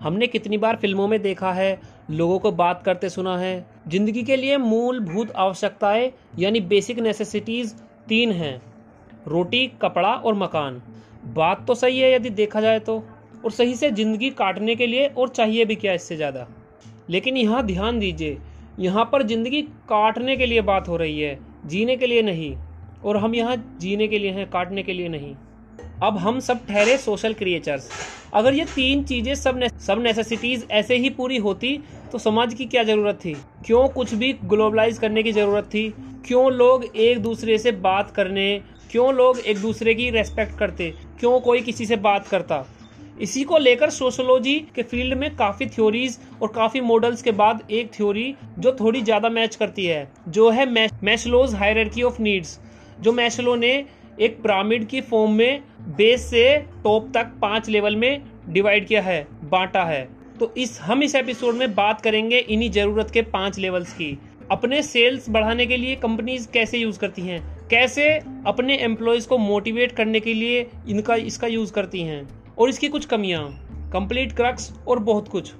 हमने कितनी बार फ़िल्मों में देखा है, लोगों को बात करते सुना है। ज़िंदगी के लिए मूलभूत आवश्यकताएँ, यानी बेसिक नेसेसिटीज तीन हैं। रोटी, कपड़ा और मकान। बात तो सही है यदि देखा जाए तो। और सही से ज़िंदगी काटने के लिए और चाहिए भी क्या इससे ज़्यादा? लेकिन यहाँ ध्यान दीजिए, यहाँ पर ज़िंदगी काटने के लिए बात हो रही है, जीने के लिए नहीं। और हम यहाँ जीने के लिए हैं, काटने के लिए नहीं। अब हम सब ठहरे सोशल क्रिएचर्स अगर ये तीन चीज़ें सबने, सब नेसेसिटीज़ ऐसे ही पूरी होती तो समाज की क्या ज़रूरत थी? क्यों कुछ भी ग्लोबलाइज करने की ज़रूरत थी? क्यों लोग एक दूसरे से बात करने क्यों लोग एक दूसरे की रेस्पेक्ट करते क्यों कोई किसी से बात करता? इसी को लेकर सोशोलॉजी के फ़ील्ड में काफ़ी थ्योरीज और काफ़ी मॉडल्स के बाद एक थ्योरी जो थोड़ी ज़्यादा मैच करती है जो है मैशलोज हायरकी ऑफ़ नीड्स जो मैशलो ने एक पिरामिड की फॉर्म में बेस से टॉप तक पाँच लेवल में डिवाइड किया है, बांटा है। तो इस, हम इस एपिसोड में बात करेंगे इन्हीं ज़रूरत के पाँच लेवल्स की। अपने सेल्स बढ़ाने के लिए कंपनीज़ कैसे यूज़ करती हैं? कैसे अपने एम्प्लॉयज़ को मोटिवेट करने के लिए इनका, इसका यूज़ करती हैं? और इसकी कुछ कमियाँ? कंप्लीट क्रक्स और बहुत कुछ।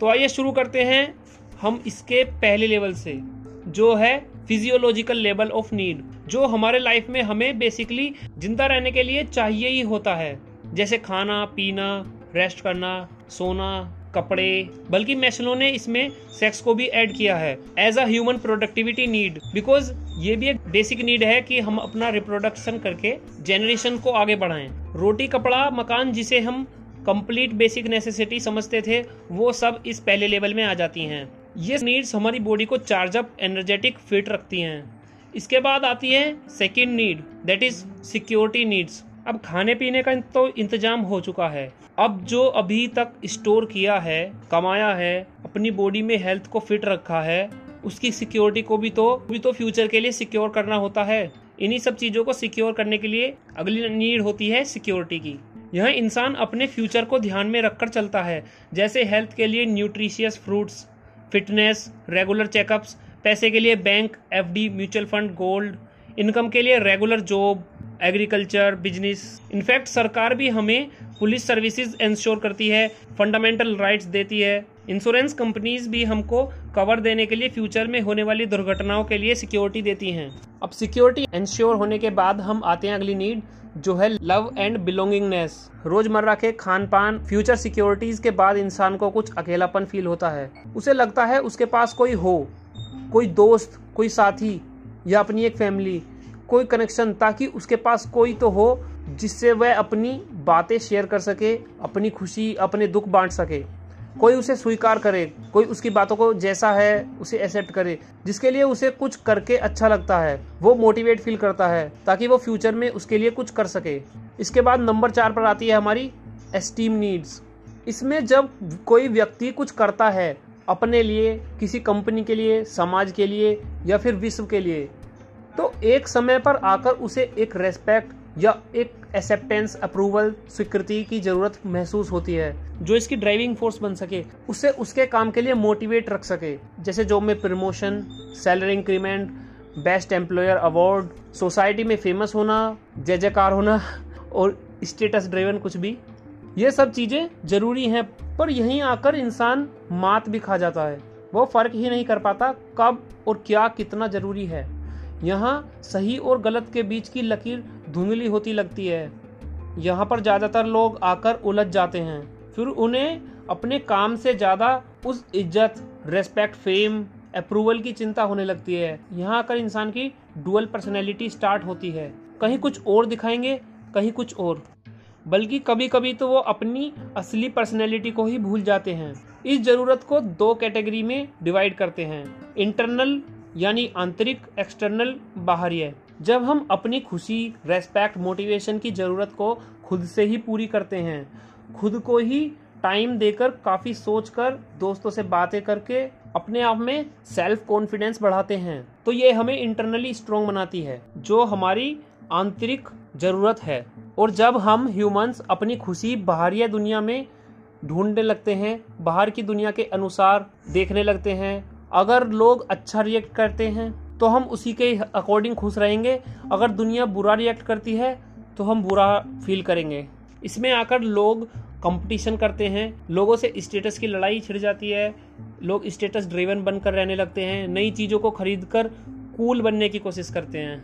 तो आइए शुरू करते हैं हम इसके पहले लेवल से, जो है फिजियोलॉजिकल लेवल ऑफ़ नीड जो हमारे लाइफ में हमें बेसिकली ज़िंदा रहने के लिए चाहिए ही होता है। जैसे खाना, पीना रेस्ट करना, सोना, कपड़े, बल्कि मैशलो ने इसमें सेक्स को भी ऐड किया है। As a human productivity need because ये भी एक बेसिक नीड है कि हम अपना रिप्रोडक्शन करके जेनरेशन को आगे बढ़ाएँ। रोटी, कपड़ा, मकान जिसे हम कंप्लीट बेसिक नेसेसिटी समझते थे, वो सब इस पहले लेवल में आ जाती हैं। ये नीड्स हमारी बॉडी को चार्ज अप एनर्जेटिक फिट रखती हैं। इसके बाद आती है second need that is security needs अब खाने पीने का तो इंतज़ाम हो चुका है। अब जो अभी तक स्टोर किया है, कमाया है, अपनी बॉडी में हेल्थ को फिट रखा है, उसकी सिक्योरिटी को भी तो भी तो फ्यूचर के लिए सिक्योर करना होता है। इन्हीं सब चीज़ों को सिक्योर करने के लिए अगली नीड होती है सिक्योरिटी की। यह इंसान अपने फ्यूचर को ध्यान में रखकर चलता है, जैसे हेल्थ के लिए nutritious fruits fitness regular checkups पैसे के लिए bank FD mutual fund gold income के लिए regular job agriculture business in fact सरकार भी हमें पुलिस सर्विसेज़ इंश्योर करती है फंडामेंटल राइट्स देती है। इंश्योरेंस कंपनीज़ भी हमको कवर देने के लिए फ्यूचर में होने वाली दुर्घटनाओं के लिए सिक्योरिटी देती हैं। अब सिक्योरिटी इंश्योर होने के बाद हम आते हैं अगली नीड जो है लव एंड बिलोंगिंगनेस रोज़मर्रा के खान पान फ्यूचर सिक्योरिटीज के बाद इंसान को कुछ अकेलापन फील होता है। उसे लगता है उसके पास कोई हो, कोई दोस्त, कोई साथी या अपनी एक फैमिली कोई कनेक्शन ताकि उसके पास कोई तो हो, जिससे वह अपनी बातें शेयर कर सके, अपनी खुशी, अपने दुख बांट सके। कोई उसे स्वीकार करे, कोई उसकी बातों को जैसा है, उसे एक्सेप्ट करे, जिसके लिए उसे कुछ करके अच्छा लगता है, वो मोटिवेट फील करता है, ताकि वो फ्यूचर में उसके लिए कुछ कर सके। इसके बाद नंबर चार पर आती है हमारी एस्टीम नीड्स इसमें जब कोई व्यक्ति कुछ करता है, अपने लिए, किसी कंपनी के लिए, समाज के लिए, या फिर विश्व के लिए तो एक समय पर आकर उसे एक रेस्पेक्ट या एक एक्सेप्टेंस अप्रूवल स्वीकृति की ज़रूरत महसूस होती है। जो इसकी ड्राइविंग फोर्स बन सके, उसे उसके काम के लिए मोटिवेट रख सके। जैसे जॉब में promotion salary increment best employer award society में फ़ेमस होना, जय जयकार होना, और स्टेटस ड्राइवन कुछ भी, ये सब चीज़ें ज़रूरी हैं, पर यहीं आकर इंसान मात भी खा जाता है। वो फ़र्क ही नहीं कर पाता कब और क्या कितना ज़रूरी है। यहाँ सही और गलत के बीच की लकीर धुंधली होती लगती है। यहाँ पर ज़्यादातर लोग आकर उलझ जाते हैं। फिर उन्हें अपने काम से ज़्यादा उस इज़्ज़त रेस्पेक्ट फेम अप्रूवल की चिंता होने लगती है। यहाँ आकर इंसान की डुअल पर्सनैलिटी स्टार्ट होती है। कहीं कुछ और दिखाएँगे, कहीं कुछ और। बल्कि कभी कभी तो वो अपनी असली पर्सनैलिटी को ही भूल जाते हैं। इस ज़रूरत को दो कैटेगरी में डिवाइड करते हैं। इंटरनल यानी आंतरिक एक्सटर्नल बाहरी जब हम अपनी खुशी रेस्पेक्ट मोटिवेशन की ज़रूरत को खुद से ही पूरी करते हैं, खुद को ही टाइम देकर काफ़ी सोचकर, दोस्तों से बातें करके अपने आप में सेल्फ कॉन्फिडेंस बढ़ाते हैं। तो ये हमें इंटरनली स्ट्रोंग बनाती है, जो हमारी आंतरिक ज़रूरत है। और जब हम ह्यूमंस अपनी खुशी बाहरी दुनिया में ढूँढने लगते हैं, बाहर की दुनिया के अनुसार देखने लगते हैं, अगर लोग अच्छा रिएक्ट करते हैं तो हम उसी के अकॉर्डिंग खुश रहेंगे। अगर दुनिया बुरा रिएक्ट करती है तो हम बुरा फील करेंगे। इसमें आकर लोग कंपटीशन करते हैं। लोगों से स्टेटस की लड़ाई छिड़ जाती है। लोग स्टेटस ड्रिवन बनकर रहने लगते हैं। नई चीज़ों को खरीद कर कूल बनने की कोशिश करते हैं।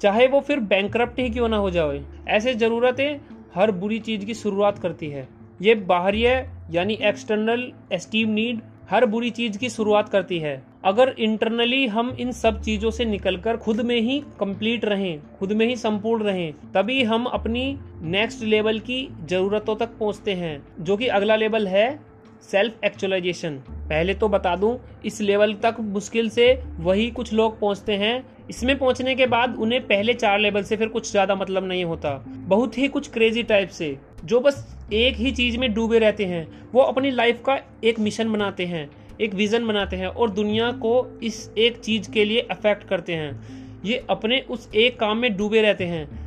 चाहे वो फिर बैंक ही क्यों ना हो जाए। ऐसे ज़रूरतें हर बुरी चीज़ की शुरुआत करती है। ये बाहरी यानी एक्सटर्नल एस्टीम नीड हर बुरी चीज़ की शुरुआत करती है। अगर इंटरनली हम इन सब चीज़ों से निकलकर खुद में ही कंप्लीट रहें, खुद में ही संपूर्ण रहें, तभी हम अपनी नेक्स्ट लेवल की जरूरतों तक पहुँचते हैं, जो कि अगला लेवल है सेल्फ एक्चुअलाइजेशन पहले तो बता दूँ, इस लेवल तक मुश्किल से वही कुछ लोग पहुँचते हैं। इसमें पहुँचने के बाद उन्हें पहले चार लेवल से फिर कुछ ज़्यादा मतलब नहीं होता। बहुत ही कुछ क्रेजी टाइप से, जो बस एक ही चीज़ में डूबे रहते हैं, वो अपनी लाइफ का एक मिशन बनाते हैं। एक विजन बनाते हैं और दुनिया को इस एक चीज़ के लिए अफेक्ट करते हैं। ये अपने उस एक काम में डूबे रहते हैं।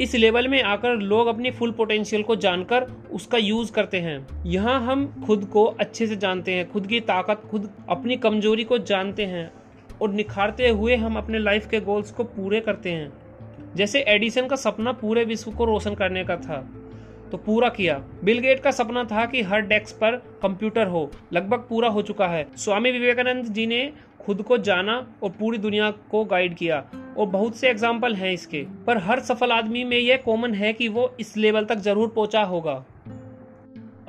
इस लेवल में आकर लोग अपनी फुल पोटेंशियल को जानकर उसका यूज़ करते हैं। यहाँ हम खुद को अच्छे से जानते हैं, खुद की ताकत, खुद अपनी कमज़ोरी को जानते हैं और निखारते हुए हम अपने लाइफ के गोल्स को पूरे करते हैं। जैसे एडिसन का सपना पूरे विश्व को रोशन करने का था। तो पूरा किया। बिल गेट का सपना था कि हर डेस्क पर कंप्यूटर हो। लगभग पूरा हो चुका है। स्वामी विवेकानंद जी ने खुद को जाना और पूरी दुनिया को गाइड किया। और बहुत से एग्ज़ाम्पल हैं इसके। पर हर सफल आदमी में यह कॉमन है कि वो इस लेवल तक ज़रूर पहुँचा होगा।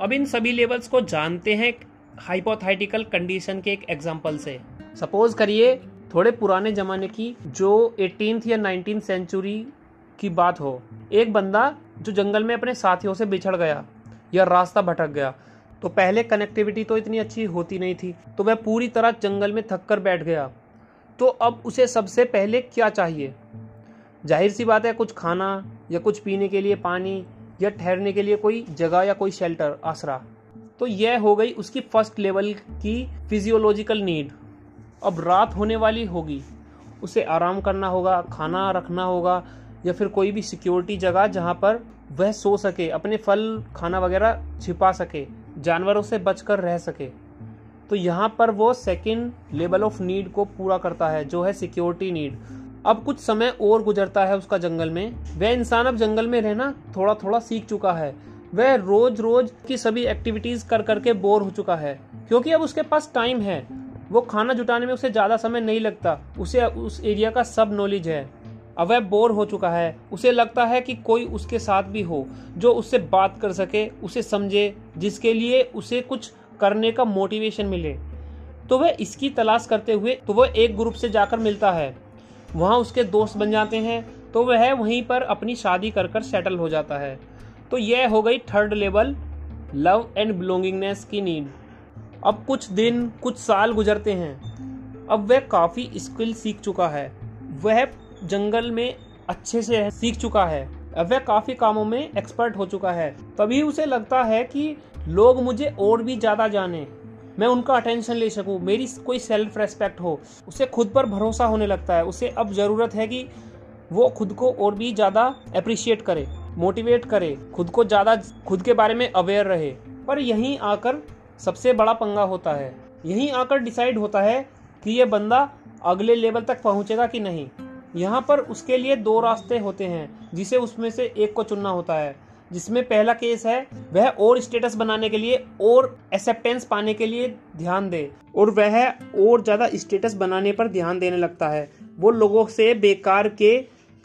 अब इन सभी लेवल्स को जानते हैं हाइपोथेटिकल कंडीशन के एक एग्ज़ाम्पल से। सपोज़ करिए, थोड़े पुराने ज़माने की जो एटीन या नाइनटीन सेंचुरी की बात हो। एक बंदा जो जंगल में अपने साथियों से बिछड़ गया या रास्ता भटक गया। तो पहले कनेक्टिविटी तो इतनी अच्छी होती नहीं थी तो वह पूरी तरह जंगल में थक कर बैठ गया। तो अब उसे सबसे पहले क्या चाहिए? ज़ाहिर सी बात है, कुछ खाना या कुछ पीने के लिए पानी या ठहरने के लिए कोई जगह या कोई शेल्टर आसरा। तो यह हो गई उसकी फ़र्स्ट लेवल की फिजियोलॉजिकल नीड अब रात होने वाली होगी, उसे आराम करना होगा, खाना रखना होगा या फिर कोई भी सिक्योरिटी जगह जहाँ पर वह सो सके, अपने फल, खाना वगैरह छिपा सके, जानवरों से बचकर रह सके तो यहाँ पर वो सेकंड लेवल ऑफ़ नीड को पूरा करता है, जो है सिक्योरिटी नीड अब कुछ समय और गुजरता है उसका जंगल में। वह इंसान अब जंगल में रहना थोड़ा थोड़ा सीख चुका है। वह रोज रोज की सभी एक्टिविटीज़ कर करके बोर हो चुका है, क्योंकि अब उसके पास टाइम है। वो खाना जुटाने में उसे ज़्यादा समय नहीं लगता। उसे उस एरिया का सब नॉलेज है। अब वह बोर हो चुका है। उसे लगता है कि कोई उसके साथ भी हो, जो उससे बात कर सके, उसे समझे, जिसके लिए उसे कुछ करने का मोटिवेशन मिले। तो वह इसकी तलाश करते हुए तो वह एक ग्रुप से जाकर मिलता है। वहाँ उसके दोस्त बन जाते हैं तो वह वहीं पर अपनी शादी कर कर सेटल हो जाता है। तो यह हो गई third level love and belongingness की नीड अब कुछ दिन, कुछ साल गुजरते हैं। अब वह काफ़ी स्किल सीख चुका है। वह जंगल में अच्छे से सीख चुका है। वह काफ़ी कामों में एक्सपर्ट हो चुका है। तभी उसे लगता है कि लोग मुझे और भी ज़्यादा जाने। मैं उनका अटेंशन ले सकूँ, मेरी कोई सेल्फ रेस्पेक्ट हो। उसे खुद पर भरोसा होने लगता है। उसे अब ज़रूरत है कि वो खुद को और भी ज़्यादा अप्रिशिएट करे मोटिवेट करे, खुद को ज़्यादा, खुद के बारे में अवेयर रहे। पर यहीं आकर सबसे बड़ा पंगा होता है। यहीं आकर डिसाइड होता है कि ये बंदा अगले लेवल तक पहुंचेगा कि नहीं। यहाँ पर उसके लिए दो रास्ते होते हैं, जिसे उसमें से एक को चुनना होता है। जिसमें पहला केस है, वह और स्टेटस बनाने के लिए और एक्सेप्टेंस पाने के लिए ध्यान दे, और वह और ज़्यादा स्टेटस बनाने पर ध्यान देने लगता है। वो लोगों से बेकार के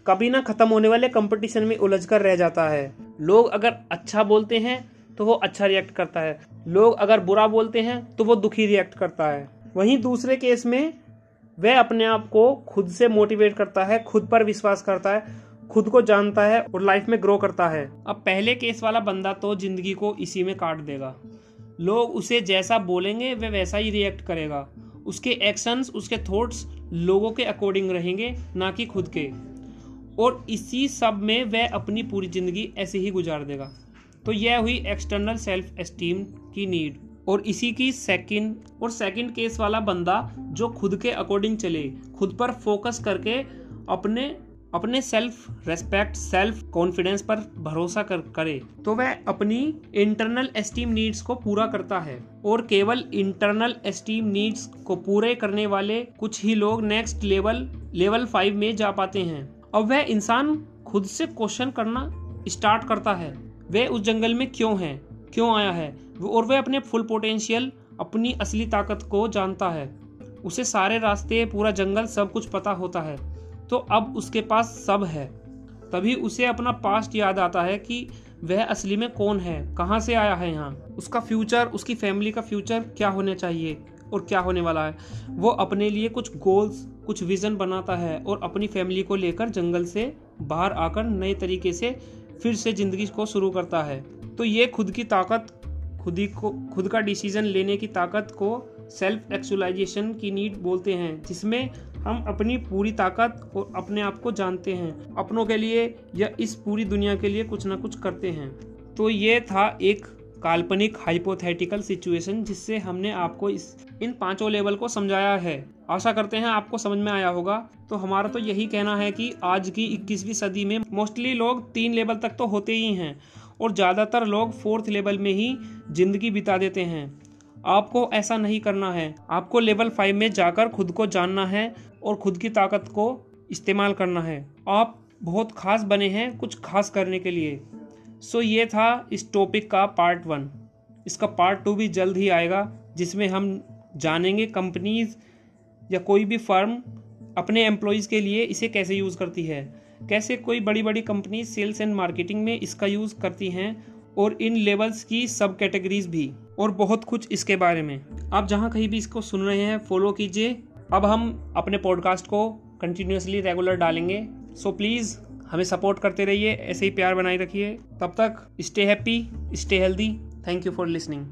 कभी ना खत्म होने वाले कंपटीशन में उलझ कर रह जाता है। लोग अगर अच्छा बोलते हैं तो वो अच्छा रिएक्ट करता है। लोग अगर बुरा बोलते हैं तो वो दुखी रिएक्ट करता है। वहीं दूसरे केस में वह अपने आप को खुद से मोटिवेट करता है, खुद पर विश्वास करता है, खुद को जानता है और लाइफ में ग्रो करता है। अब पहले केस वाला बंदा तो ज़िंदगी को इसी में काट देगा। लोग उसे जैसा बोलेंगे, वह वैसा ही रिएक्ट करेगा। उसके एक्शंस उसके थॉट्स लोगों के अकॉर्डिंग रहेंगे, ना कि खुद के। और इसी सब में वह अपनी पूरी ज़िंदगी ऐसे ही गुजार देगा। तो यह हुई एक्सटर्नल सेल्फ एस्टीम की नीड और इसी की सेकंड और सेकंड केस वाला बंदा जो खुद के अकॉर्डिंग चले, खुद पर फोकस करके अपने अपने सेल्फ रेस्पेक्ट सेल्फ कॉन्फिडेंस पर भरोसा कर, करे तो वह अपनी इंटरनल एस्टीम नीड्स को पूरा करता है और केवल इंटरनल एस्टीम नीड्स को पूरे करने वाले कुछ ही लोग नेक्स्ट लेवल लेवल फाइव में जा पाते हैं। अब वह इंसान खुद से क्वेश्चन करना स्टार्ट करता है वह उस जंगल में क्यों है? क्यों आया है? और वह अपने फुल पोटेंशियल अपनी असली ताकत को जानता है। उसे सारे रास्ते, पूरा जंगल, सब कुछ पता होता है। तो अब उसके पास सब है। तभी उसे अपना पास्ट याद आता है कि वह असली में कौन है, कहाँ से आया है यहाँ। उसका फ्यूचर उसकी फैमिली का फ्यूचर क्या होने चाहिए और क्या होने वाला है? वो अपने लिए कुछ गोल्स कुछ विज़न बनाता है और अपनी फैमिली को लेकर जंगल से बाहर आकर नए तरीके से फिर से ज़िंदगी को शुरू करता है। तो ये खुद की ताकत खुद ही को खुद का डिसीज़न लेने की ताकत को सेल्फ एक्चुअलाइजेशन की नीड बोलते हैं, जिसमें हम अपनी पूरी ताकत और अपने आप को जानते हैं, अपनों के लिए या इस पूरी दुनिया के लिए कुछ ना कुछ करते हैं। तो ये था एक काल्पनिक हाइपोथेटिकल सिचुएशन जिससे हमने आपको इस इन पाँचों लेवल को समझाया है। आशा करते हैं आपको समझ में आया होगा। तो हमारा तो यही कहना है कि आज की 21वीं सदी में मोस्टली लोग तीन लेवल तक तो होते ही हैं। और ज़्यादातर लोग फोर्थ लेवल में ही ज़िंदगी बिता देते हैं। आपको ऐसा नहीं करना है। आपको लेवल फाइव में जाकर खुद को जानना है और खुद की ताकत को इस्तेमाल करना है। आप बहुत खास बने हैं कुछ खास करने के लिए। सो ये था इस टॉपिक का पार्ट वन। इसका पार्ट टू भी जल्द ही आएगा, जिसमें हम जानेंगे कंपनीज़ या कोई भी फर्म अपने एम्प्लॉयज़ के लिए इसे कैसे यूज़ करती है। कैसे कोई बड़ी बड़ी कंपनी सेल्स एंड मार्केटिंग में इसका यूज़ करती हैं और इन लेवल्स की सब कैटेगरीज भी और बहुत कुछ इसके बारे में। आप जहाँ कहीं भी इसको सुन रहे हैं, फॉलो कीजिए। अब हम अपने पॉडकास्ट को कंटिन्यूसली रेगुलर डालेंगे। सो प्लीज़ हमें सपोर्ट करते रहिए, ऐसे ही प्यार बनाए रखिए। तब तक stay happy stay healthy thank you for listening